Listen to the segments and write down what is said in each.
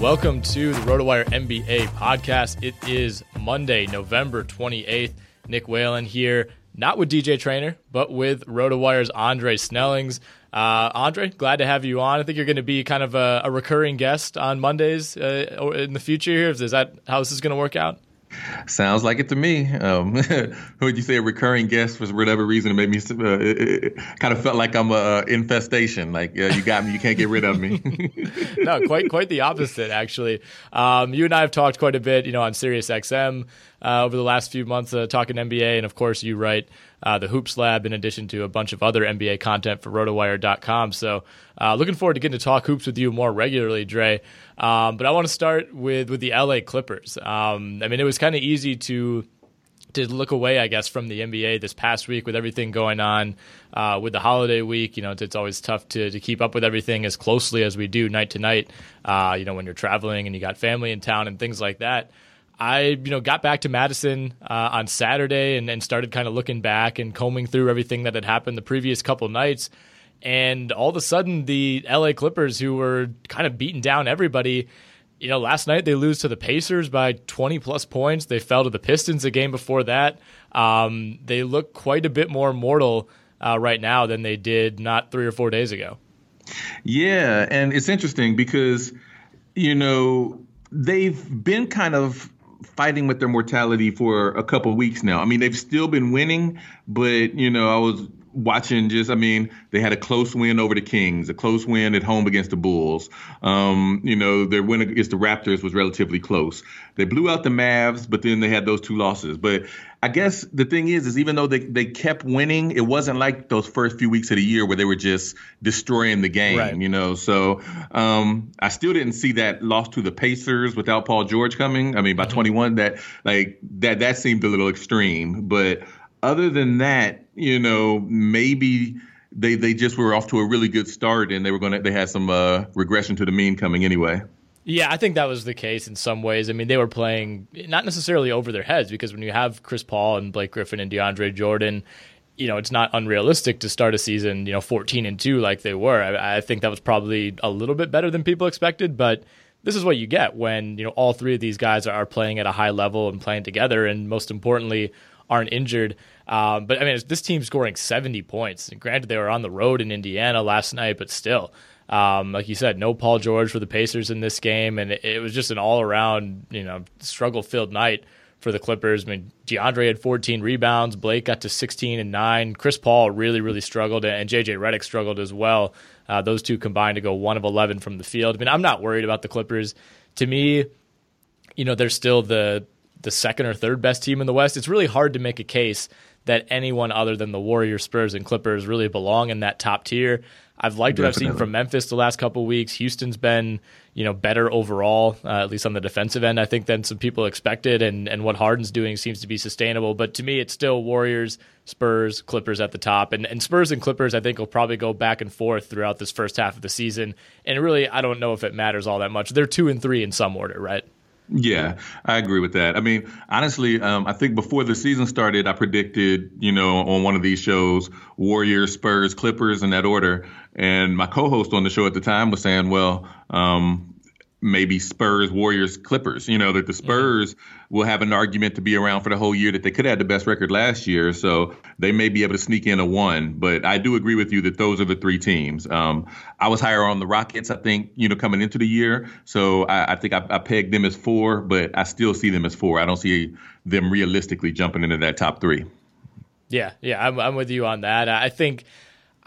Welcome to the RotoWire NBA podcast. It is Monday, November 28th. Nick Whalen here, not with DJ Trainor, but with RotoWire's Andre Snellings. Uh, Andre, glad to have you on. I think you're going to be kind of a, a recurring guest on Mondays uh, in the future here. Is that how this is going to work out? Sounds like it to me. Um, who would you say a recurring guest for whatever reason? It made me uh, it, it kind of felt like I'm a infestation. Like uh, you got me, you can't get rid of me. no, quite quite the opposite actually. Um, you and I have talked quite a bit, you know, on Sirius XM uh, over the last few months, uh, talking NBA, and of course you write uh, the Hoops Lab in addition to a bunch of other NBA content for RotoWire.com. So uh, looking forward to getting to talk hoops with you more regularly, Dre. Um, but I want to start with with the LA Clippers. Um, I mean, it was kind of easy to to look away, I guess, from the NBA this past week with everything going on uh, with the holiday week. You know, it's, it's always tough to, to keep up with everything as closely as we do night to night. Uh, you know, when you're traveling and you got family in town and things like that. I, you know, got back to Madison uh, on Saturday and, and started kind of looking back and combing through everything that had happened the previous couple nights. And all of a sudden, the LA Clippers, who were kind of beating down everybody, you know, last night they lose to the Pacers by 20 plus points. They fell to the Pistons the game before that. Um, they look quite a bit more mortal uh, right now than they did not three or four days ago. Yeah, and it's interesting because you know they've been kind of fighting with their mortality for a couple weeks now. I mean, they've still been winning, but you know, I was watching just, I mean, they had a close win over the Kings, a close win at home against the Bulls. Um, you know, their win against the Raptors was relatively close. They blew out the Mavs, but then they had those two losses. But I guess the thing is, is even though they, they kept winning, it wasn't like those first few weeks of the year where they were just destroying the game, right. you know. So um, I still didn't see that loss to the Pacers without Paul George coming. I mean, by mm-hmm. 21, that like that that seemed a little extreme. But other than that, you know, maybe they they just were off to a really good start and they were gonna they had some uh, regression to the mean coming anyway. Yeah, I think that was the case in some ways. I mean, they were playing not necessarily over their heads because when you have Chris Paul and Blake Griffin and DeAndre Jordan, you know, it's not unrealistic to start a season, you know, 14 and 2 like they were. I, I think that was probably a little bit better than people expected, but this is what you get when, you know, all three of these guys are playing at a high level and playing together and most importantly aren't injured. Um, but I mean, this team scoring 70 points. Granted, they were on the road in Indiana last night, but still, um, like you said, no Paul George for the Pacers in this game, and it, it was just an all-around, you know, struggle-filled night for the Clippers. I mean, DeAndre had 14 rebounds, Blake got to 16 and nine. Chris Paul really, really struggled, and JJ Redick struggled as well. Uh, those two combined to go one of 11 from the field. I mean, I'm not worried about the Clippers. To me, you know, they're still the the second or third best team in the West. It's really hard to make a case that anyone other than the Warriors, Spurs, and Clippers really belong in that top tier. I've liked Definitely. what I've seen from Memphis the last couple weeks. Houston's been, you know, better overall, uh, at least on the defensive end, I think, than some people expected. And and what Harden's doing seems to be sustainable. But to me, it's still Warriors, Spurs, Clippers at the top. And and Spurs and Clippers, I think, will probably go back and forth throughout this first half of the season. And really, I don't know if it matters all that much. They're two and three in some order, right? Yeah, I agree with that. I mean, honestly, um, I think before the season started, I predicted, you know, on one of these shows, Warriors, Spurs, Clippers in that order. And my co-host on the show at the time was saying, well, um, maybe Spurs, Warriors, Clippers. You know that the. Spurs mm-hmm. will have an argument to be around for the whole year that they could have the best record last year, so they may be able to sneak in a one. But I do agree with you that those are the three teams. Um, I was higher on the Rockets, I think, you know, coming into the year, so I, I think I, I, pegged them as four, but I still see them as four. I don't see them realistically jumping into that top three. Yeah, yeah, I'm, I'm with you on that. I think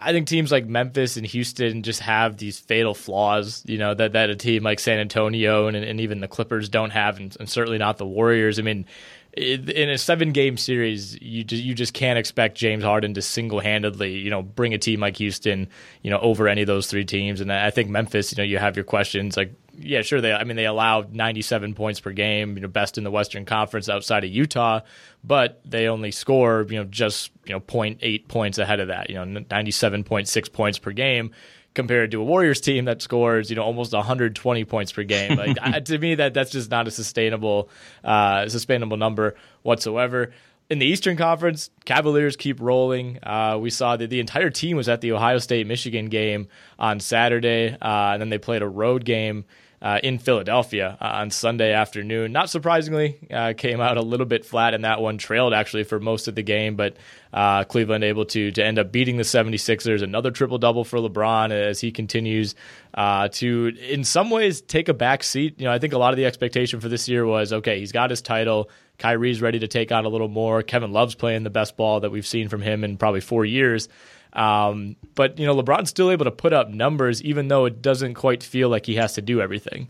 I think teams like Memphis and Houston just have these fatal flaws, you know, that, that a team like San Antonio and, and even the Clippers don't have, and, and certainly not the Warriors. I mean, in a seven game series, you just, you just can't expect James Harden to single handedly, you know, bring a team like Houston, you know, over any of those three teams. And I think Memphis, you know, you have your questions like, yeah, sure. They, I mean, they allowed 97 points per game, you know, best in the Western Conference outside of Utah, but they only score, you know, just you know 0.8 points ahead of that, you know, 97.6 points per game compared to a Warriors team that scores, you know, almost 120 points per game. Like I, to me, that that's just not a sustainable, uh, sustainable number whatsoever. In the Eastern Conference, Cavaliers keep rolling. Uh, we saw that the entire team was at the Ohio State Michigan game on Saturday, uh, and then they played a road game uh, in Philadelphia uh, on Sunday afternoon. Not surprisingly, uh, came out a little bit flat in that one, trailed actually for most of the game, but uh, Cleveland able to, to end up beating the 76ers. Another triple double for LeBron as he continues to, in some ways, take a back seat. You know, I think a lot of the expectation for this year was okay, he's got his title. Kyrie's ready to take on a little more. Kevin Love's playing the best ball that we've seen from him in probably four years. Um, but you know, LeBron's still able to put up numbers, even though it doesn't quite feel like he has to do everything.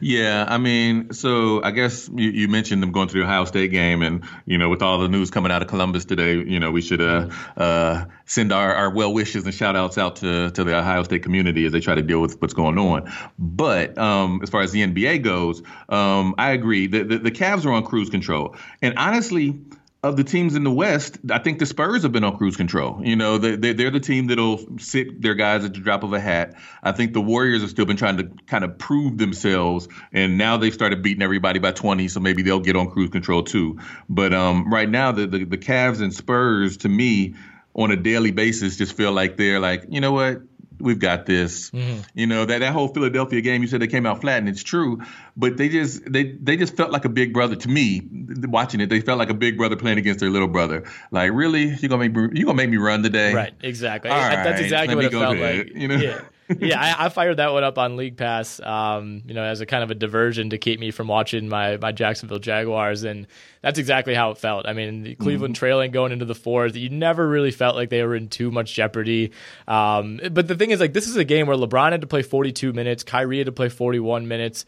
Yeah, I mean, so I guess you, you, mentioned them going to the Ohio State game, and you know, with all the news coming out of Columbus today, you know, we should uh, uh, send our, our well wishes and shout outs out to, to the Ohio State community as they try to deal with what's going on. But um, as far as the NBA goes, um, I agree. The, the the Cavs are on cruise control, and honestly of the teams in the West, I think the Spurs have been on cruise control. You know, they, they're the team that'll sit their guys at the drop of a hat. I think the Warriors have still been trying to kind of prove themselves, and now they've started beating everybody by 20, so maybe they'll get on cruise control too. But um, right now, the, the the Cavs and Spurs, to me, on a daily basis, just feel like they're like, you know what, we've got this. Mm-hmm. You know that that whole Philadelphia game. You said they came out flat, and it's true. But they just they they just felt like a big brother to me. Watching it, they felt like a big brother playing against their little brother. Like, really, you gonna make me, you gonna make me run today? Right, exactly. All That's right, exactly what it felt like. You know. Yeah. Yeah, I, I, fired that one up on League Pass, um, you know, as a kind of a diversion to keep me from watching my my Jacksonville Jaguars, and that's exactly how it felt. I mean, Cleveland mm-hmm. trailing going into the fourth, you never really felt like they were in too much jeopardy. Um, but the thing is, like, this is a game where LeBron had to play 42 minutes, Kyrie had to play 41 minutes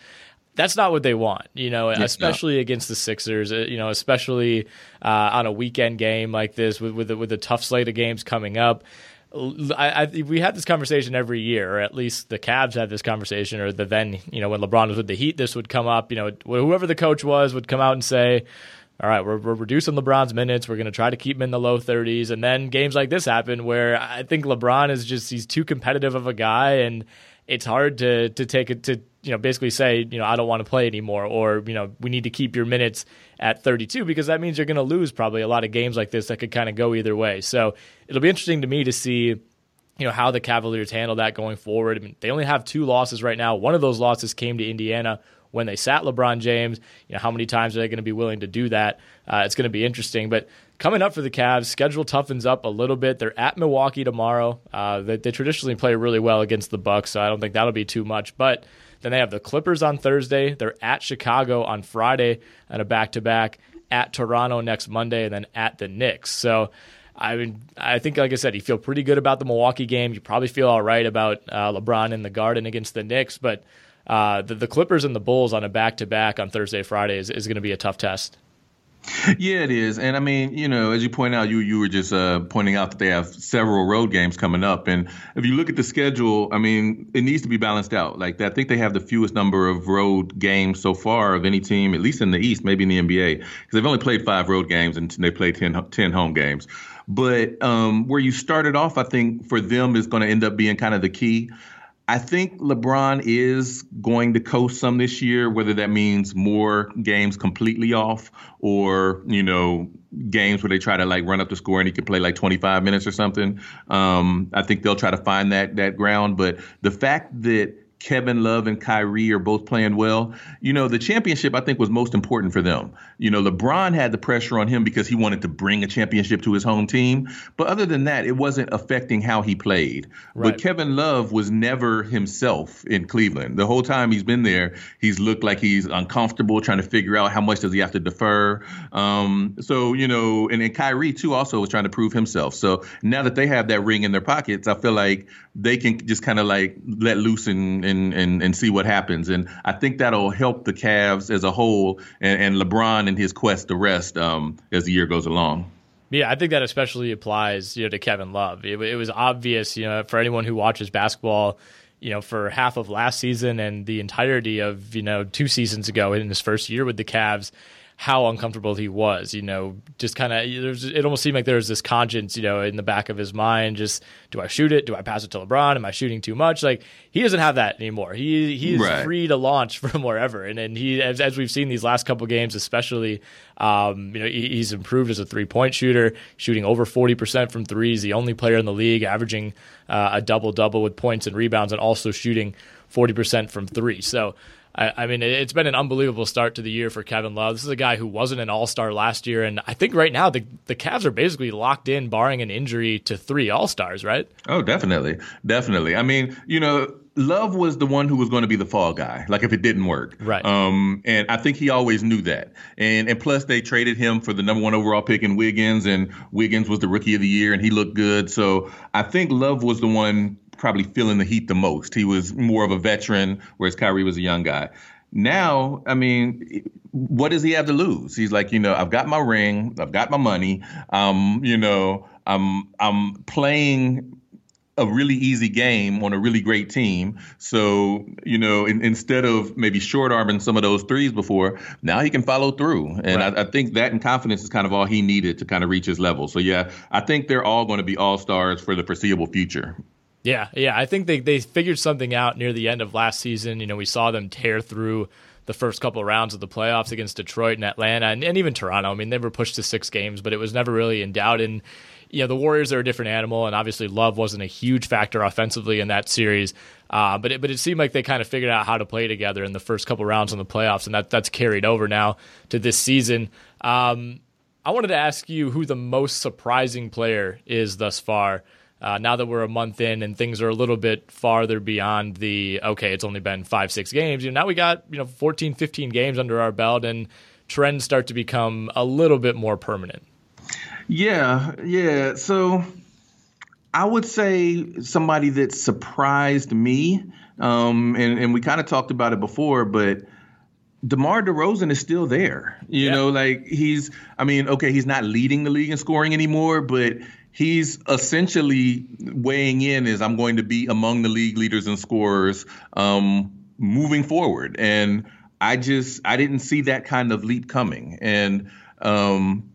that's not what they want, you know, especially against the Sixers, uh, you know, especially uh, on a weekend game like this with with with a tough slate of games coming up. I, I, we had this conversation every year, or at least the Cavs had this conversation, or the then, you know, when LeBron was with the Heat, this would come up. You know, whoever the coach was would come out and say, all right, we're, we're reducing LeBron's minutes. We're going to try to keep him in the low 30s. And then games like this happen where I think LeBron is just, he's too competitive of a guy. And it's hard to to take it to you know basically say you know I don't want to play anymore or you know we need to keep your minutes at 32 because that means you're going to lose probably a lot of games like this that could kind of go either way. So it'll be interesting to me to see you know how the Cavaliers handle that going forward. I mean, they only have two losses right now. One of those losses came to Indiana when they sat LeBron James. You know how many times are they going to be willing to do that? Uh, it's going to be interesting, but coming up for the Cavs, schedule toughens up a little bit. They're at Milwaukee tomorrow. Uh, they, they, traditionally play really well against the Bucks, so I don't think that'll be too much. But then they have the Clippers on Thursday. They're at Chicago on Friday and a back to back. At Toronto next Monday, and then at the Knicks. So. I mean, I think, like I said, you feel pretty good about the Milwaukee game. You probably feel all right about uh, LeBron in the Garden against the Knicks, but uh, the, the, Clippers and the Bulls on a back to back on Thursday, Friday is, is going to be a tough test. Yeah, it is, and I mean, you know, as you point out, you you were just uh, pointing out that they have several road games coming up, and if you look at the schedule, I mean, it needs to be balanced out. Like I think they have the fewest number of road games so far of any team, at least in the East, maybe in the NBA, because they've only played five road games and they played 10, 10 home games. But um, where you started off, I think for them is going to end up being kind of the key. I think LeBron is going to coast some this year, whether that means more games completely off or, you know, games where they try to like run up the score and he can play like 25 minutes or something. Um, I think they'll try to find that that ground. But the fact that Kevin Love and Kyrie are both playing well. You know, the championship I think was most important for them. You know, LeBron had the pressure on him because he wanted to bring a championship to his home team. But other than that, it wasn't affecting how he played. Right. But Kevin Love was never himself in Cleveland. The whole time he's been there, he's looked like he's uncomfortable, trying to figure out how much does he have to defer. Um, so, you know, and, and Kyrie too also was trying to prove himself. So now that they have that ring in their pockets, I feel like they can just kind of like let loose and and, and, and see what happens. And I think that'll help the Cavs as a whole and, and LeBron and his quest to rest um, as the year goes along. Yeah, I think that especially applies, you know, to Kevin Love. It, it, was obvious, you know, for anyone who watches basketball, you know, for half of last season and the entirety of, you know, two seasons ago in his first year with the Cavs, how uncomfortable he was. You know, just kind of it almost seemed like there was this conscience, you know, in the back of his mind. Just do I shoot it? Do I pass it to LeBron? Am I shooting too much? Like he doesn't have that anymore. He he is right. free to launch from wherever. And and he as, as we've seen these last couple games, especially, um, you know, he, he's improved as a three point shooter, shooting over forty percent from threes. The only player in the league averaging uh, a double double with points and rebounds, and also shooting forty percent from three. So. I, I, mean, it's been an unbelievable start to the year for Kevin Love. This is a guy who wasn't an All Star last year, and I think right now the the Cavs are basically locked in, barring an injury, to three All Stars. Right? Oh, definitely, definitely. I mean, you know, Love was the one who was going to be the fall guy, like if it didn't work. Right. Um, and I think he always knew that. And and plus they traded him for the number one overall pick in Wiggins, and Wiggins was the rookie of the year, and he looked good. So I think Love was the one probably feeling the heat the most. He was more of a veteran, whereas Kyrie was a young guy. Now, I mean, what does he have to lose? He's like, you know, I've got my ring, I've got my money. Um, you know, I'm I'm playing a really easy game on a really great team. So, you know, in, instead of maybe short arming some of those threes before, now he can follow through. And right. I, I, think that and confidence is kind of all he needed to kind of reach his level. So, yeah, I think they're all going to be all stars for the foreseeable future. Yeah, yeah. I think they, they figured something out near the end of last season. You know, we saw them tear through the first couple of rounds of the playoffs against Detroit and Atlanta and, and even Toronto. I mean, they were pushed to six games, but it was never really in doubt. And, you know, the Warriors are a different animal, and obviously Love wasn't a huge factor offensively in that series. Uh, but it, but it seemed like they kind of figured out how to play together in the first couple rounds in the playoffs, and that that's carried over now to this season. Um, I wanted to ask you who the most surprising player is thus far Uh, now that we're a month in and things are a little bit farther beyond the okay, it's only been five, six games. You know, now we got you know 14, 15 games under our belt, and trends start to become a little bit more permanent. Yeah, yeah. So I would say somebody that surprised me, um, and and we kind of talked about it before, but DeMar DeRozan is still there. You yeah. know, like he's, I mean, okay, he's not leading the league in scoring anymore, but he's essentially weighing in as I'm going to be among the league leaders and scorers um, moving forward. And I just, I didn't see that kind of leap coming. And, um,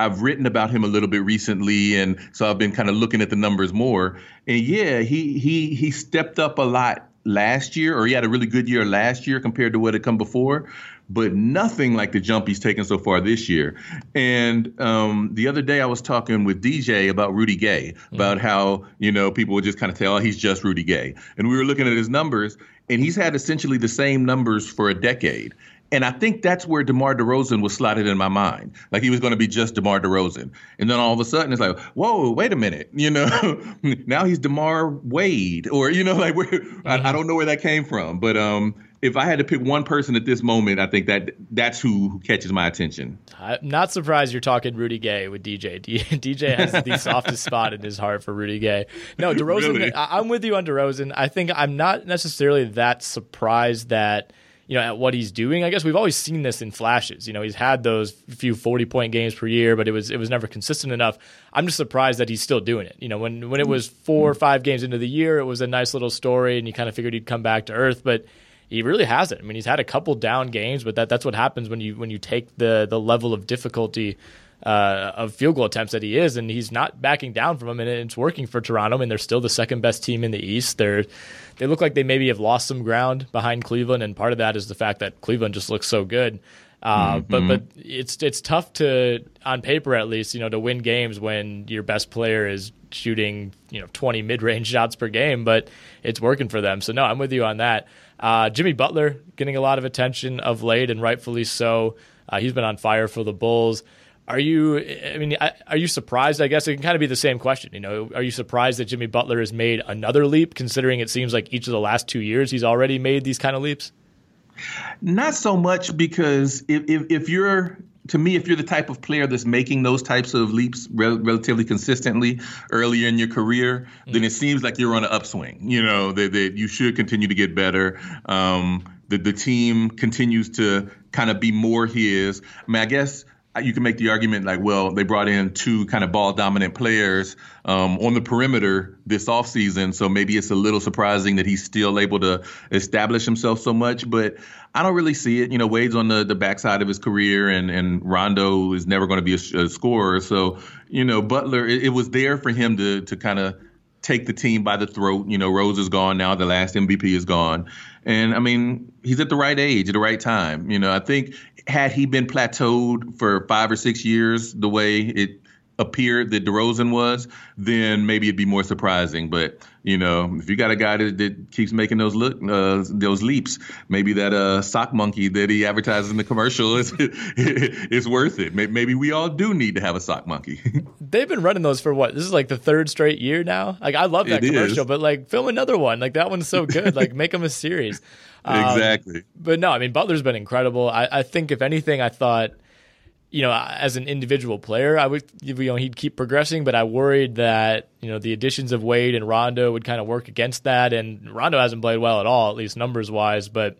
I've written about him a little bit recently, and so I've been kind of looking at the numbers more. And yeah, he he he stepped up a lot last year, or he had a really good year last year compared to what had come before, but nothing like the jump he's taken so far this year. And um, the other day I was talking with DJ about Rudy Gay, about mm-hmm. how, you know, people would just kind of tell, oh, he's just Rudy Gay. And we were looking at his numbers, and he's had essentially the same numbers for a decade. And I think that's where DeMar DeRozan was slotted in my mind. Like he was going to be just DeMar DeRozan. And then all of a sudden it's like, whoa, wait a minute. You know, now he's DeMar Wade. Or, you know, like where mm-hmm. I, I, mm-hmm. don't know where that came from. But um, if I had to pick one person at this moment, I think that that's who catches my attention. I'm not surprised you're talking Rudy Gay with DJ. D- DJ has the softest spot in his heart for Rudy Gay. No, DeRozan, really? I- I'm with you on DeRozan. I think I'm not necessarily that surprised that – you know, at what he's doing. I guess we've always seen this in flashes. You know, he's had those few 40 point games per year, but it was it was never consistent enough. I'm just surprised that he's still doing it. You know, when when it was four or five games into the year, it was a nice little story and you kind of figured he'd come back to earth, but he really hasn't. I mean, he's had a couple down games, but that that's what happens when you when you take the the level of difficulty uh, of field goal attempts that he is, and he's not backing down from them, and it's working for Toronto. Mean, they're still the second best team in the East. They're they look like they maybe have lost some ground behind Cleveland, and part of that is the fact that Cleveland just looks so good. Uh, mm-hmm. But but it's it's tough to on paper at least you know to win games when your best player is shooting you know 20 mid range shots per game, but it's working for them. So no, I'm with you on that. Uh, Jimmy Butler getting a lot of attention of late, and rightfully so. Uh, he's been on fire for the Bulls. Are you? I mean, are you surprised? I guess it can kind of be the same question. You know, are you surprised that Jimmy Butler has made another leap, considering it seems like each of the last two years he's already made these kind of leaps? Not so much because if, if, if you're to me, if you're the type of player that's making those types of leaps rel- relatively consistently earlier in your career, mm-hmm. then it seems like you're on an upswing. You know that, that you should continue to get better. Um, that the team continues to kind of be more his. I mean, I guess you can make the argument like, well, they brought in two kind of ball dominant players um, on the perimeter this offseason, so maybe it's a little surprising that he's still able to establish himself so much. But I don't really see it. You know, Wade's on the, the backside of his career, and, and Rondo is never going to be a, a, scorer. So, you know, Butler, it, it was there for him to to kind of take the team by the throat. You know, Rose is gone now. The last MVP is gone. And I mean, he's at the right age at the right time. You know, I think had he been plateaued for five or six years the way it appeared that DeRozan was, then maybe it'd be more surprising. But you know, if you got a guy that, that keeps making those look uh, those leaps, maybe that uh, sock monkey that he advertises in the commercial is is worth it. Maybe we all do need to have a sock monkey. They've been running those for what? This is like the third straight year now. Like I love that it commercial, is. but like film another one. Like that one's so good. like make them a series. Um, exactly. But no, I mean Butler's been incredible. I, I think if anything, I thought you know, as an individual player, I would, you know, he'd keep progressing, but I worried that, you know, the additions of Wade and Rondo would kind of work against that. And Rondo hasn't played well at all, at least numbers wise. But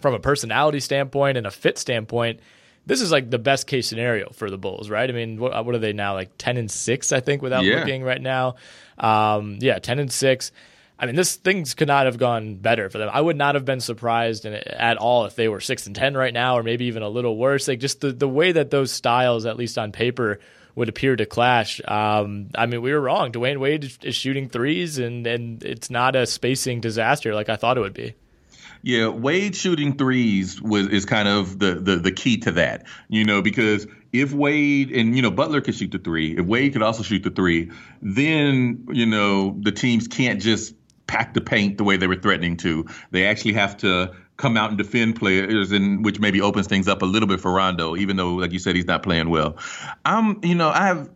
from a personality standpoint and a fit standpoint, this is like the best case scenario for the Bulls, right? I mean, what, what are they now? Like 10 and 6, I think, without yeah. looking right now. Um, yeah, 10 and 6. I mean, this things could not have gone better for them. I would not have been surprised in, at all if they were six and ten right now, or maybe even a little worse. Like just the the way that those styles, at least on paper, would appear to clash. Um, I mean, we were wrong. Dwyane Wade is shooting threes, and and it's not a spacing disaster like I thought it would be. Yeah, Wade shooting threes was is kind of the, the the key to that. You know, because if Wade and you know Butler could shoot the three, if Wade could also shoot the three, then you know the teams can't just pack the paint the way they were threatening to. They actually have to come out and defend players, and which maybe opens things up a little bit for Rondo, even though, like you said, he's not playing well. I'm, you know, I have.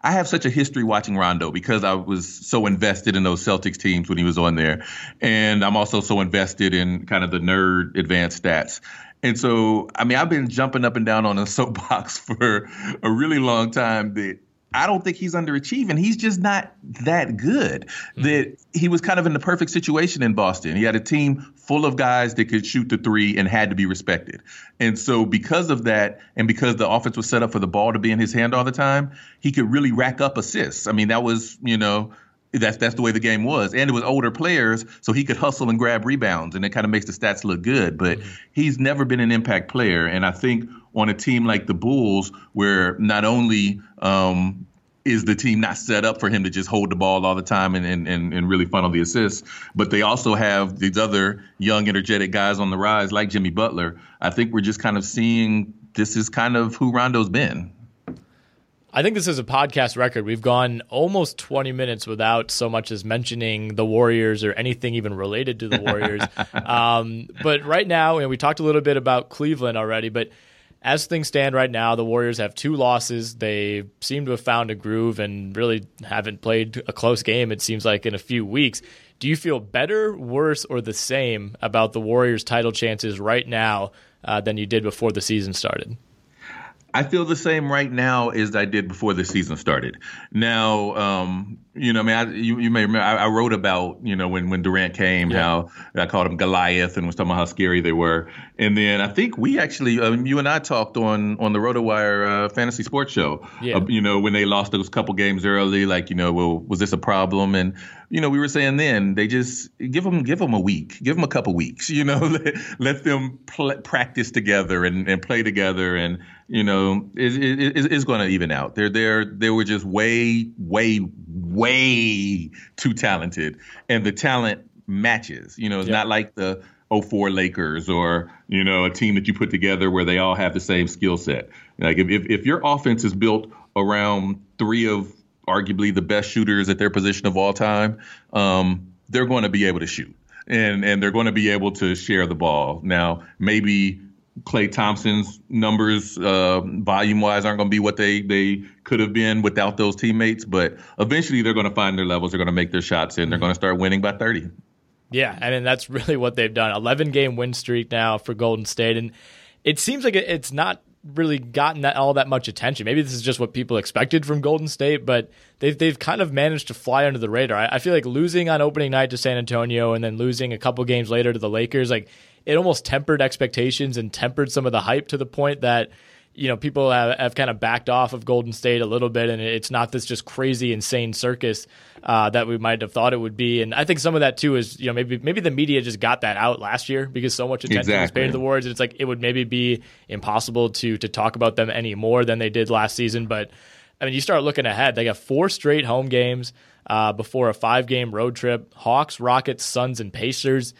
I have such a history watching Rondo because I was so invested in those Celtics teams when he was on there, and I'm also so invested in kind of the nerd advanced stats. And so, I mean, I've been jumping up and down on a soapbox for a really long time that I don't think he's underachieving. He's just not that good. Mm-hmm. That he was kind of in the perfect situation in Boston. He had a team full of guys that could shoot the three and had to be respected. And so because of that, and because the offense was set up for the ball to be in his hand all the time, he could really rack up assists. I mean, that was, you know, that's that's the way the game was. And it was older players, so he could hustle and grab rebounds, and it kind of makes the stats look good. But mm-hmm. he's never been an impact player. And I think on a team like the Bulls, where not only um, is the team not set up for him to just hold the ball all the time and, and, and, and really funnel the assists, but they also have these other young, energetic guys on the rise like Jimmy Butler. I think we're just kind of seeing this is kind of who Rondo's been. I think this is a podcast record. We've gone almost 20 minutes without so much as mentioning the Warriors or anything even related to the Warriors. um, but right now, and we talked a little bit about Cleveland already, but as things stand right now, the Warriors have two losses. They seem to have found a groove and really haven't played a close game, it seems like, in a few weeks. Do you feel better, worse, or the same about the Warriors' title chances right now uh, than you did before the season started? I feel the same right now as I did before the season started. Now, um, you know, I mean, I, you, you may remember I, I, wrote about, you know, when, when Durant came, yeah. how I called him Goliath and was talking about how scary they were. And then I think we actually, um, you and I talked on on the RotoWire uh, Fantasy Sports Show, yeah. uh, you know, when they lost those couple games early, like, you know, well, was this a problem? And, you know, we were saying then they just give them give them a week, give them a couple weeks, you know, let, let them pl- practice together and, and play together. And, you know, it, it, it's going to even out. They're, they're, they were just way, way, way too talented, and the talent matches. You know, it's yeah. not like the 04 Lakers or you know a team that you put together where they all have the same skill set. Like if, if if your offense is built around three of arguably the best shooters at their position of all time, um, they're going to be able to shoot and and they're going to be able to share the ball. Now maybe Klay Thompson's numbers, uh, volume wise, aren't going to be what they, they could have been without those teammates. But eventually, they're going to find their levels. They're going to make their shots, and they're going to start winning by 30. Yeah, I mean that's really what they've done. 11 game win streak now for Golden State, and it seems like it's not really gotten that all that much attention. Maybe this is just what people expected from Golden State, but they've they've kind of managed to fly under the radar. I, I feel like losing on opening night to San Antonio and then losing a couple games later to the Lakers, like it almost tempered expectations and tempered some of the hype to the point that you know people have, have kind of backed off of Golden State a little bit, and it's not this just crazy, insane circus uh, that we might have thought it would be. And I think some of that too is you know maybe maybe the media just got that out last year because so much attention exactly. was paid to the Warriors, and it's like it would maybe be impossible to to talk about them any more than they did last season. But I mean, you start looking ahead; they got four straight home games uh, before a five game road trip: Hawks, Rockets, Suns, and Pacers.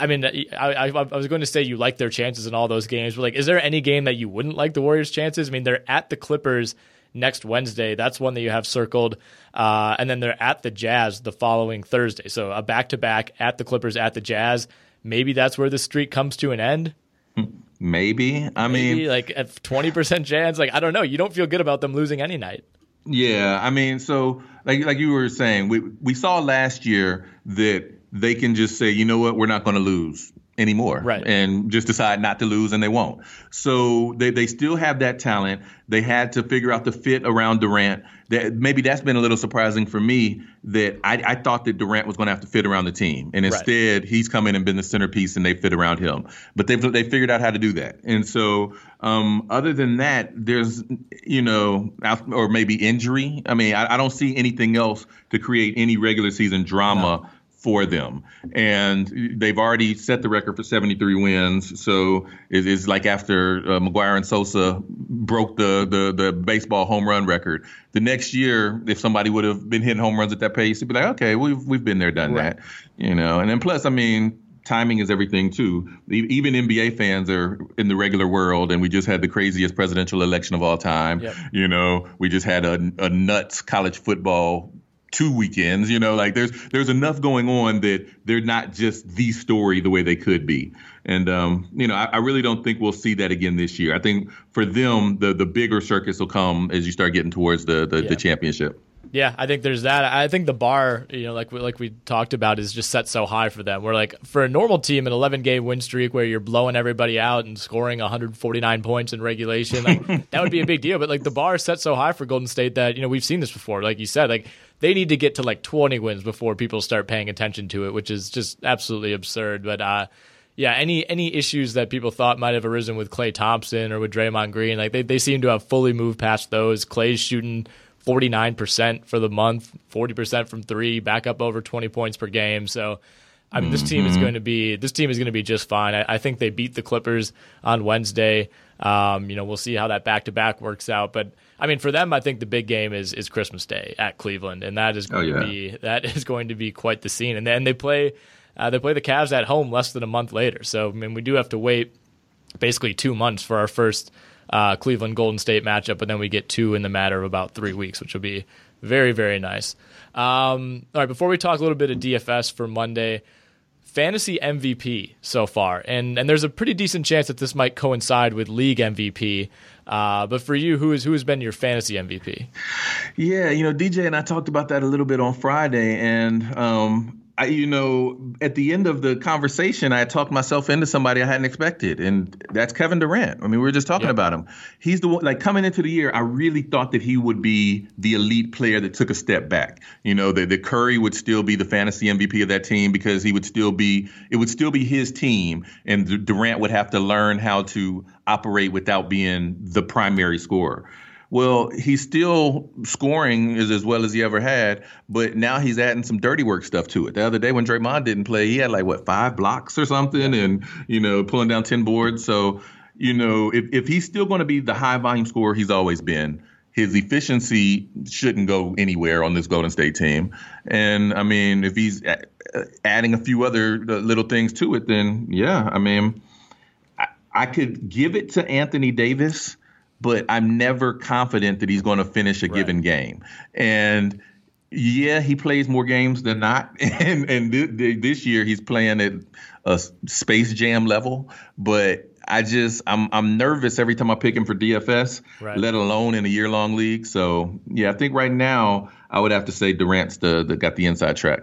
I mean, I, I, I, was going to say you like their chances in all those games, but like, is there any game that you wouldn't like the Warriors' chances? I mean, they're at the Clippers next Wednesday. That's one that you have circled, uh, and then they're at the Jazz the following Thursday. So a back to back at the Clippers at the Jazz. Maybe that's where the streak comes to an end. Maybe. I Maybe, mean, like at twenty percent chance. Like I don't know. You don't feel good about them losing any night. Yeah, I mean, so like like you were saying, we we saw last year that they can just say, you know what, we're not going to lose anymore right. and just decide not to lose and they won't. So they, they still have that talent. They had to figure out the fit around Durant. That maybe that's been a little surprising for me that I, I thought that Durant was going to have to fit around the team. And instead right. he's come in and been the centerpiece and they fit around him. But they've they figured out how to do that. And so um, other than that, there's you know or maybe injury. I mean, I, I don't see anything else to create any regular season drama. No for them. And they've already set the record for 73 wins. So it's like after uh, McGwire and Sosa broke the, the, the baseball home run record. The next year, if somebody would have been hitting home runs at that pace, you'd be like, okay, we've we've been there, done right. that, you know. And then plus, I mean. Timing is everything too. Even NBA fans are in the regular world, and we just had the craziest presidential election of all time. Yep. You know, we just had a, a nuts college football two weekends. You know, like there's there's enough going on that they're not just the story the way they could be. And um, you know, I, I, really don't think we'll see that again this year. I think for them, the the bigger circus will come as you start getting towards the the, yeah. the championship. Yeah, I think there's that. I think the bar, you know, like we, like we talked about, is just set so high for them. We're like for a normal team, an 11 game win streak where you're blowing everybody out and scoring 149 points in regulation, like, that would be a big deal. But like the bar is set so high for Golden State that you know we've seen this before. Like you said, like they need to get to like 20 wins before people start paying attention to it, which is just absolutely absurd. But uh, yeah, any any issues that people thought might have arisen with Klay Thompson or with Draymond Green, like they, they seem to have fully moved past those. Klay's shooting 49% for the month, 40% from three, back up over 20 points per game. So, I mean, this team is mm-hmm. going to be this team is going to be just fine. I, I think they beat the Clippers on Wednesday. Um, you know, we'll see how that back to back works out. But I mean, for them, I think the big game is is Christmas Day at Cleveland, and that is oh, going oh, yeah. to be that is going to be quite the scene. And then they play uh, they play the Cavs at home less than a month later. So I mean, we do have to wait basically two months for our first uh, Cleveland Golden State matchup, but then we get two in the matter of about three weeks, which will be very, very nice. Um, all right, before we talk a little bit of DFS for Monday, fantasy MVP so far, and and there's a pretty decent chance that this might coincide with league MVP. Uh, but for you, who is who has been your fantasy MVP? Yeah, you know, DJ and I talked about that a little bit on Friday, and um, I, you know, at the end of the conversation, I talked myself into somebody I hadn't expected, and that's Kevin Durant. I mean, we were just talking yep. about him. He's the one, like coming into the year, I really thought that he would be the elite player that took a step back. You know, that the Curry would still be the fantasy MVP of that team because he would still be, it would still be his team, and Durant would have to learn how to operate without being the primary scorer. Well, he's still scoring as, as well as he ever had, but now he's adding some dirty work stuff to it. The other day when Draymond didn't play, he had like what five blocks or something, and you know pulling down ten boards. So you know if if he's still going to be the high volume scorer he's always been, his efficiency shouldn't go anywhere on this Golden State team. And I mean, if he's adding a few other uh, little things to it, then yeah, I mean, I, I could give it to Anthony Davis but I'm never confident that he's going to finish a right. given game. And yeah, he plays more games than not, and and th- th- this year he's playing at a Space Jam level. But I just I'm I'm nervous every time I pick him for DFS, right. let alone in a year long league. So yeah, I think right now I would have to say Durant's the, the got the inside track.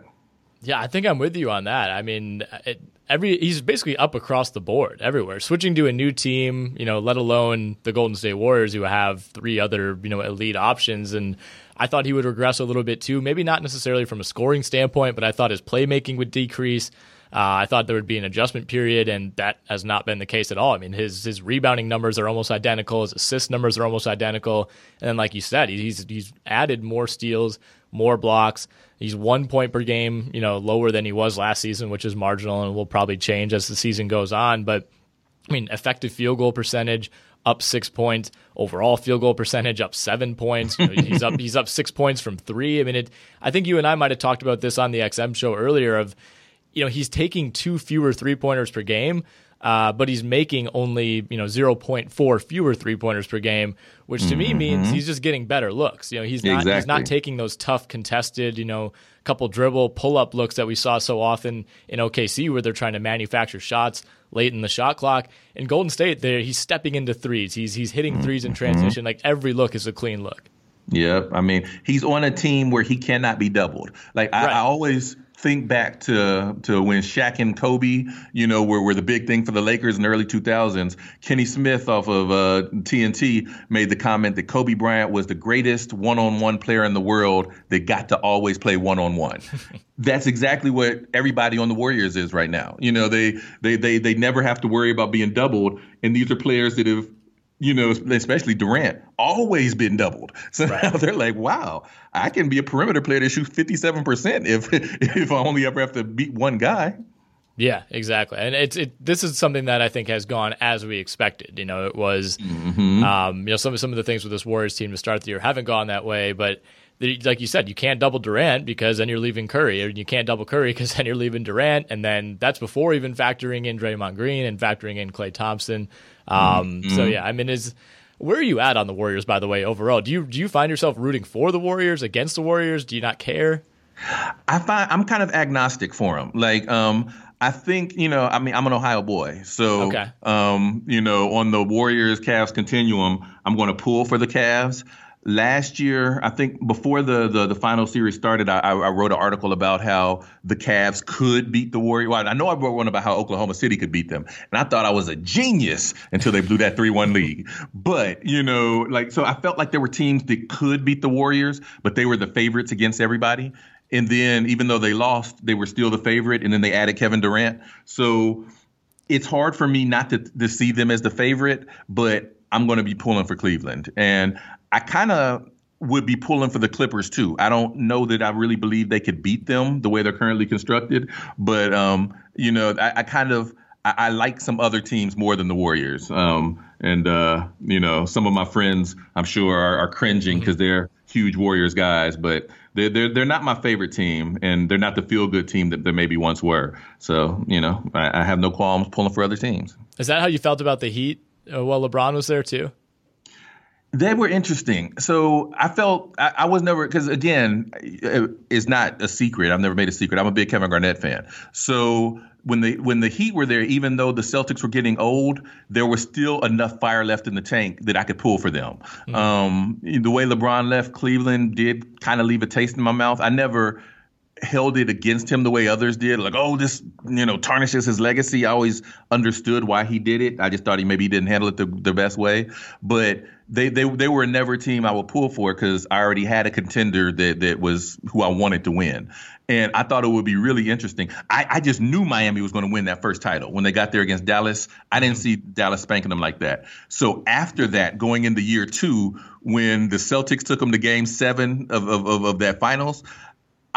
Yeah, I think I'm with you on that. I mean, it, every he's basically up across the board everywhere. Switching to a new team, you know, let alone the Golden State Warriors who have three other, you know, elite options and I thought he would regress a little bit too. Maybe not necessarily from a scoring standpoint, but I thought his playmaking would decrease. Uh, I thought there would be an adjustment period, and that has not been the case at all. I mean, his his rebounding numbers are almost identical, his assist numbers are almost identical, and then like you said, he's he's added more steals, more blocks. He's one point per game, you know, lower than he was last season, which is marginal and will probably change as the season goes on. But I mean, effective field goal percentage up six points, overall field goal percentage up seven points. You know, he's up he's up six points from three. I mean, it. I think you and I might have talked about this on the XM show earlier. Of you know, he's taking two fewer three pointers per game. Uh, but he's making only you know 0.4 fewer three pointers per game, which to mm-hmm. me means he's just getting better looks. You know, he's not exactly. he's not taking those tough contested, you know, couple dribble pull up looks that we saw so often in OKC where they're trying to manufacture shots late in the shot clock. In Golden State, there he's stepping into threes. He's he's hitting threes in mm-hmm. transition. Like every look is a clean look. Yep. I mean, he's on a team where he cannot be doubled. Like I, right. I always think back to to when Shaq and Kobe, you know, were, were the big thing for the Lakers in the early 2000s. Kenny Smith off of uh, TNT made the comment that Kobe Bryant was the greatest one-on-one player in the world that got to always play one-on-one. That's exactly what everybody on the Warriors is right now. You know, they they they they never have to worry about being doubled, and these are players that have you know, especially Durant, always been doubled. So right. now they're like, wow, I can be a perimeter player that shoots 57% if if I only ever have to beat one guy. Yeah, exactly. And it's it this is something that I think has gone as we expected. You know, it was mm-hmm. um, you know, some some of the things with this Warriors team to start the year haven't gone that way, but like you said, you can't double Durant because then you're leaving Curry, and you can't double Curry because then you're leaving Durant, and then that's before even factoring in Draymond Green and factoring in Klay Thompson. Um, mm-hmm. So yeah, I mean, is Where are you at on the Warriors, by the way, overall? Do you do you find yourself rooting for the Warriors, against the Warriors? Do you not care? I find I'm kind of agnostic for them. Like, um, I think you know, I mean, I'm an Ohio boy, so okay. um, you know, on the Warriors Cavs continuum, I'm going to pull for the Cavs. Last year, I think before the the, the final series started, I, I, wrote an article about how the Cavs could beat the Warriors. Well, I know I wrote one about how Oklahoma City could beat them, and I thought I was a genius until they blew that three one lead. But you know, like so, I felt like there were teams that could beat the Warriors, but they were the favorites against everybody. And then even though they lost, they were still the favorite. And then they added Kevin Durant. So it's hard for me not to, to see them as the favorite, but I'm going to be pulling for Cleveland. And I kind of would be pulling for the Clippers too. I don't know that I really believe they could beat them the way they're currently constructed, but um, you know, I, I kind of I, I, like some other teams more than the Warriors. Um, and uh, you know, some of my friends I'm sure are, are cringing because they're huge Warriors guys, but they're, they're they're not my favorite team, and they're not the feel good team that they maybe once were. So you know, I, I, have no qualms pulling for other teams. Is that how you felt about the Heat uh, while LeBron was there too? They were interesting. So I felt I, I was never because again, it, it's not a secret. I've never made a secret. I'm a big Kevin Garnett fan. So when the when the Heat were there, even though the Celtics were getting old, there was still enough fire left in the tank that I could pull for them. Mm-hmm. Um, the way LeBron left Cleveland did kind of leave a taste in my mouth. I never held it against him the way others did. Like, oh, this you know tarnishes his legacy. I always understood why he did it. I just thought he maybe he didn't handle it the, the best way. But they they they were never a team I would pull for because I already had a contender that that was who I wanted to win. And I thought it would be really interesting. I, I just knew Miami was going to win that first title when they got there against Dallas. I didn't see Dallas spanking them like that. So after that, going into year two, when the Celtics took them to game seven of, of, of, of that finals,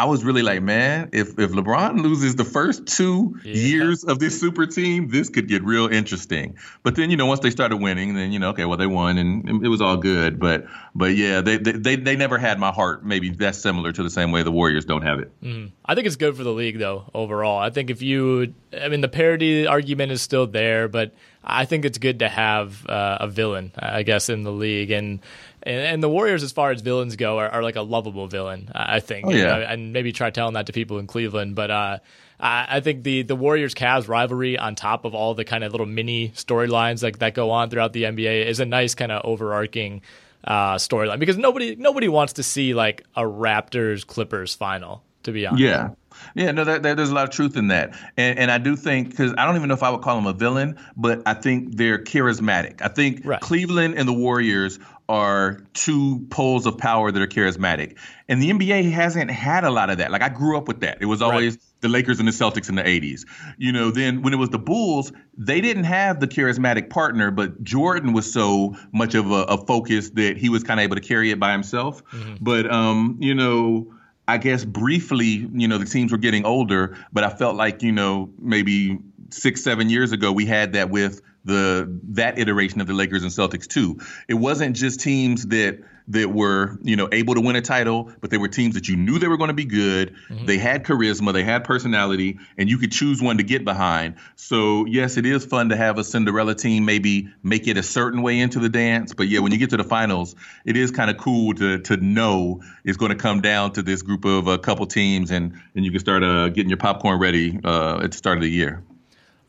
I was really like, man, if if LeBron loses the first two yeah. years of this super team, this could get real interesting. But then, you know, once they started winning, then you know, okay, well they won and it was all good. But but yeah, they they they never had my heart. Maybe that's similar to the same way the Warriors don't have it. Mm. I think it's good for the league though overall. I think if you, I mean, the parity argument is still there, but I think it's good to have uh, a villain, I guess, in the league and and, and, the Warriors, as far as villains go, are, are like a lovable villain, I think. Oh, yeah. and maybe try telling that to people in Cleveland. But uh, I think the the Warriors Cavs rivalry, on top of all the kind of little mini storylines like that go on throughout the NBA, is a nice kind of overarching uh, storyline because nobody nobody wants to see like a Raptors Clippers final. To be honest. Yeah. Yeah, no, there, there's a lot of truth in that, and and I do think because I don't even know if I would call them a villain, but I think they're charismatic. I think right. Cleveland and the Warriors are two poles of power that are charismatic. And the NBA hasn't had a lot of that. Like I grew up with that. It was always right. the Lakers and the Celtics in the 80s. You know, then when it was the Bulls, they didn't have the charismatic partner, but Jordan was so much of a, a focus that he was kind of able to carry it by himself. Mm-hmm. But um, you know, I guess briefly, you know, the teams were getting older, but I felt like, you know, maybe six, seven years ago, we had that with the that iteration of the Lakers and Celtics too. It wasn't just teams that that were you know able to win a title, but they were teams that you knew they were going to be good. Mm-hmm. They had charisma, they had personality, and you could choose one to get behind. So yes, it is fun to have a Cinderella team maybe make it a certain way into the dance, but yeah, when you get to the finals, it is kind of cool to to know it's going to come down to this group of a couple teams, and and you can start uh, getting your popcorn ready uh, at the start of the year.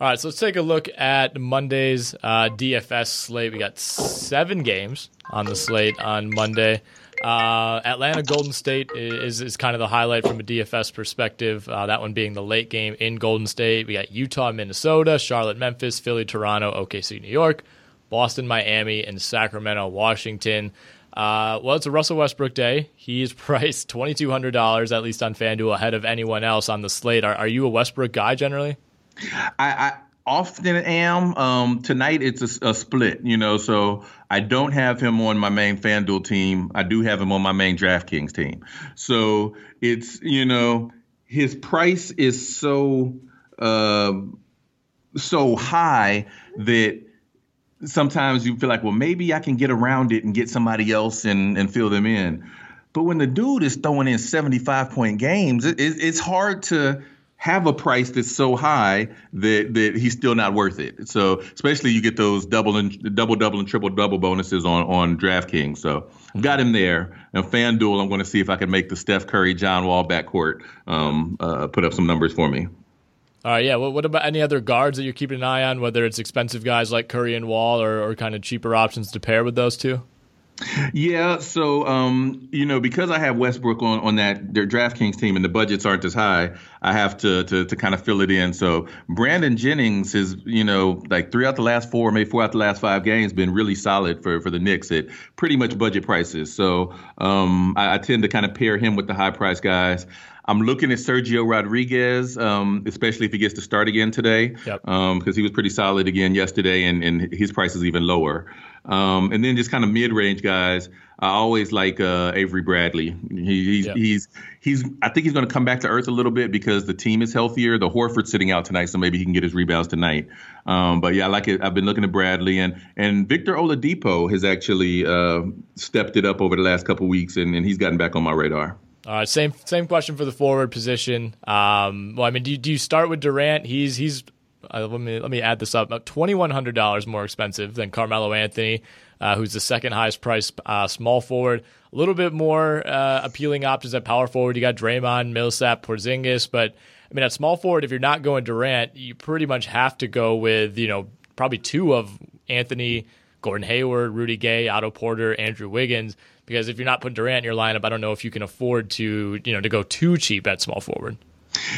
All right, so let's take a look at Monday's uh, DFS slate. We got seven games on the slate on Monday. Uh, Atlanta Golden State is, is kind of the highlight from a DFS perspective. Uh, that one being the late game in Golden State. We got Utah, Minnesota, Charlotte, Memphis, Philly, Toronto, OKC, New York, Boston, Miami, and Sacramento, Washington. Uh, well, it's a Russell Westbrook day. He's priced twenty two hundred dollars at least on FanDuel ahead of anyone else on the slate. Are, are you a Westbrook guy generally? I, I often am. Um, tonight it's a, a, split, you know, so I don't have him on my main FanDuel team. I do have him on my main DraftKings team. So it's, you know, his price is so uh, so high that sometimes you feel like, well, maybe I can get around it and get somebody else and, and fill them in. But when the dude is throwing in 75 point games, it, it, it's hard to have a price that's so high that that he's still not worth it. So especially you get those double and double double and triple double bonuses on on DraftKings. So I've got him there. And FanDuel, I'm going to see if I can make the Steph Curry John Wall backcourt um, uh, put up some numbers for me. All right, yeah. Well, what about any other guards that you're keeping an eye on, whether it's expensive guys like Curry and Wall or, or kind of cheaper options to pair with those two? Yeah, so um, you know, because I have Westbrook on, on that their DraftKings team and the budgets aren't as high, I have to, to to kind of fill it in. So Brandon Jennings is, you know, like three out the last four, maybe four out the last five games, been really solid for for the Knicks at pretty much budget prices. So um, I, I tend to kind of pair him with the high price guys. I'm looking at Sergio Rodriguez, um, especially if he gets to start again today, because Yep. um, he was pretty solid again yesterday, and, and his price is even lower. Um, and then just kind of mid-range guys. I always like uh, Avery Bradley. He, he's, he's he's I think he's going to come back to earth a little bit because the team is healthier. The Horford's sitting out tonight, so maybe he can get his rebounds tonight. Um, but yeah, I like it. I've been looking at Bradley and and Victor Oladipo has actually uh, stepped it up over the last couple weeks, and, and he's gotten back on my radar. All right, same same question for the forward position. Um, well, I mean, do you, do you start with Durant? He's he's uh, let me let me add this up. About twenty one hundred dollars more expensive than Carmelo Anthony, uh, who's the second highest priced uh, small forward. A little bit more uh, appealing options at power forward. You got Draymond, Millsap, Porzingis, but I mean at small forward, if you're not going Durant, you pretty much have to go with you know probably two of Anthony, Gordon Hayward, Rudy Gay, Otto Porter, Andrew Wiggins. Because if you're not putting Durant in your lineup, I don't know if you can afford to you know to go too cheap at small forward.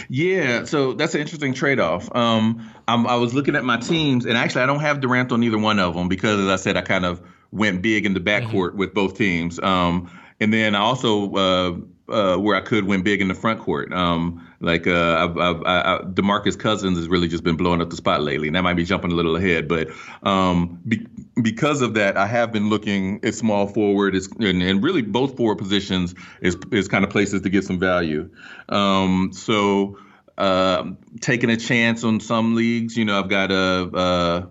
Yeah, so that's an interesting trade-off. Um, I'm, was looking at my teams, and actually, I don't have Durant on either one of them because, as I said, I kind of went big in the backcourt with both teams. Um, and then I also, uh, uh, where I could, win big in the front court. Um, like uh, I've, I've, I, I, Demarcus Cousins has really just been blowing up the spot lately, and that might be jumping a little ahead. But um, be, because of that, I have been looking at small forward, and, and really both forward positions is is kind of places to get some value. Um, so uh, taking a chance on some leagues, you know, I've got a. Uh,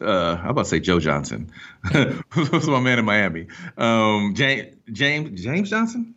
uh, how about say Joe Johnson? Who's my man in Miami? Um, James James James Johnson.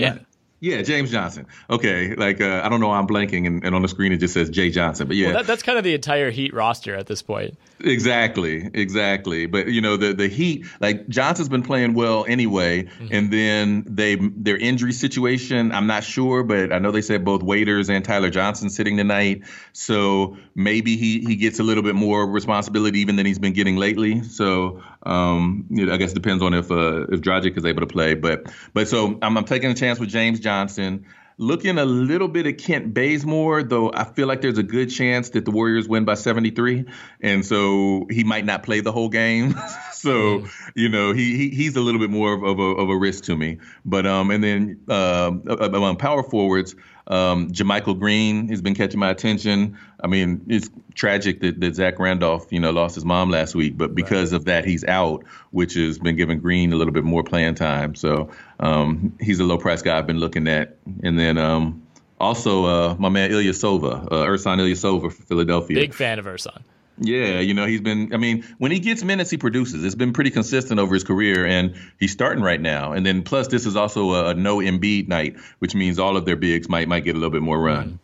Yeah. Yeah, James Johnson. Okay, like uh, I don't know, why I'm blanking, and, and on the screen it just says Jay Johnson. But yeah, Well, that, that's kind of the entire Heat roster at this point. Exactly, exactly. But you know, the the Heat, like Johnson's been playing well anyway, Mm-hmm. and then they their injury situation, I'm not sure, but I know they said both Waiters and Tyler Johnson sitting tonight, so maybe he he gets a little bit more responsibility even than he's been getting lately. So um, you know, I guess it depends on if uh, if Dragic is able to play, but but so I'm, I'm taking a chance with James Johnson. Looking a little bit at Kent Bazemore, though I feel like there's a good chance that the Warriors win by 73, and so he might not play the whole game. so you know he, he he's a little bit more of, of, a, of a risk to me. But um and then um among power forwards, um JaMychal Green has been catching my attention. I mean it's tragic that, that Zach Randolph you know lost his mom last week, but because of that he's out, which has been giving Green a little bit more playing time. So um he's a low price guy I've been looking at, and then um. Also, uh, my man Ilyasova, uh, Ersan Ilyasova for Philadelphia. Big fan of Ersan. Yeah, you know, he's been, I mean, when he gets minutes, he produces. It's been pretty consistent over his career, and he's starting right now. And then plus, this is also a, a no Embiid night, which means all of their bigs might might get a little bit more run.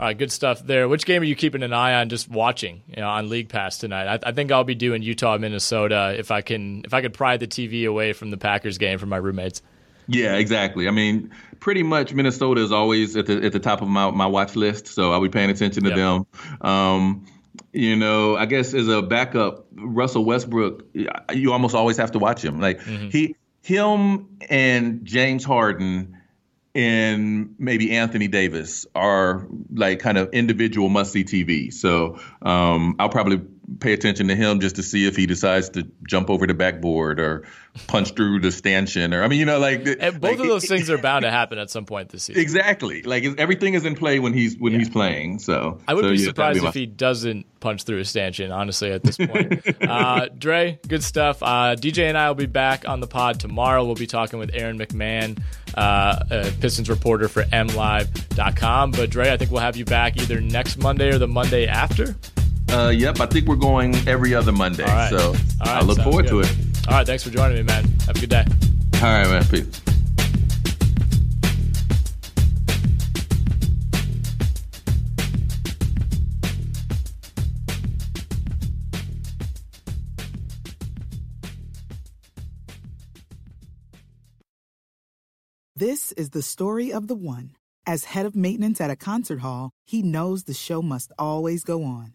All right, good stuff there. Which game are you keeping an eye on? Just watching, you know, on League Pass tonight. I, I think I'll be doing Utah, Minnesota if I can. If I could pry the TV away from the Packers game from my roommates. Yeah, exactly. I mean, pretty much Minnesota is always at the at the top of my, my watch list, so I'll be paying attention to Yep. them. Um, you know, I guess as a backup, Russell Westbrook, you almost always have to watch him. Like he, him, and James Harden and maybe Anthony Davis are like kind of individual must see TV. So um, I'll probably pay attention to him just to see if he decides to jump over the backboard or punch through the stanchion or I mean you know like And both like, of those things are bound to happen at some point this season. exactly like everything is in play when he's when he's playing. So I would so, be yeah, surprised my- if he doesn't punch through a stanchion, honestly, at this point. uh, Dre, good stuff. Uh, DJ and I will be back on the pod tomorrow. We'll be talking with Aaron McMann, uh, Pistons reporter for MLive.com. But Dre, I think we'll have you back either next Monday or the Monday after. Uh, yep, I think we're going every other Monday. So I look forward good. to it. All right, thanks for joining me, man. Have a good day. All right, man. Peace. This is the story of the one. As head of maintenance at a concert hall, he knows the show must always go on.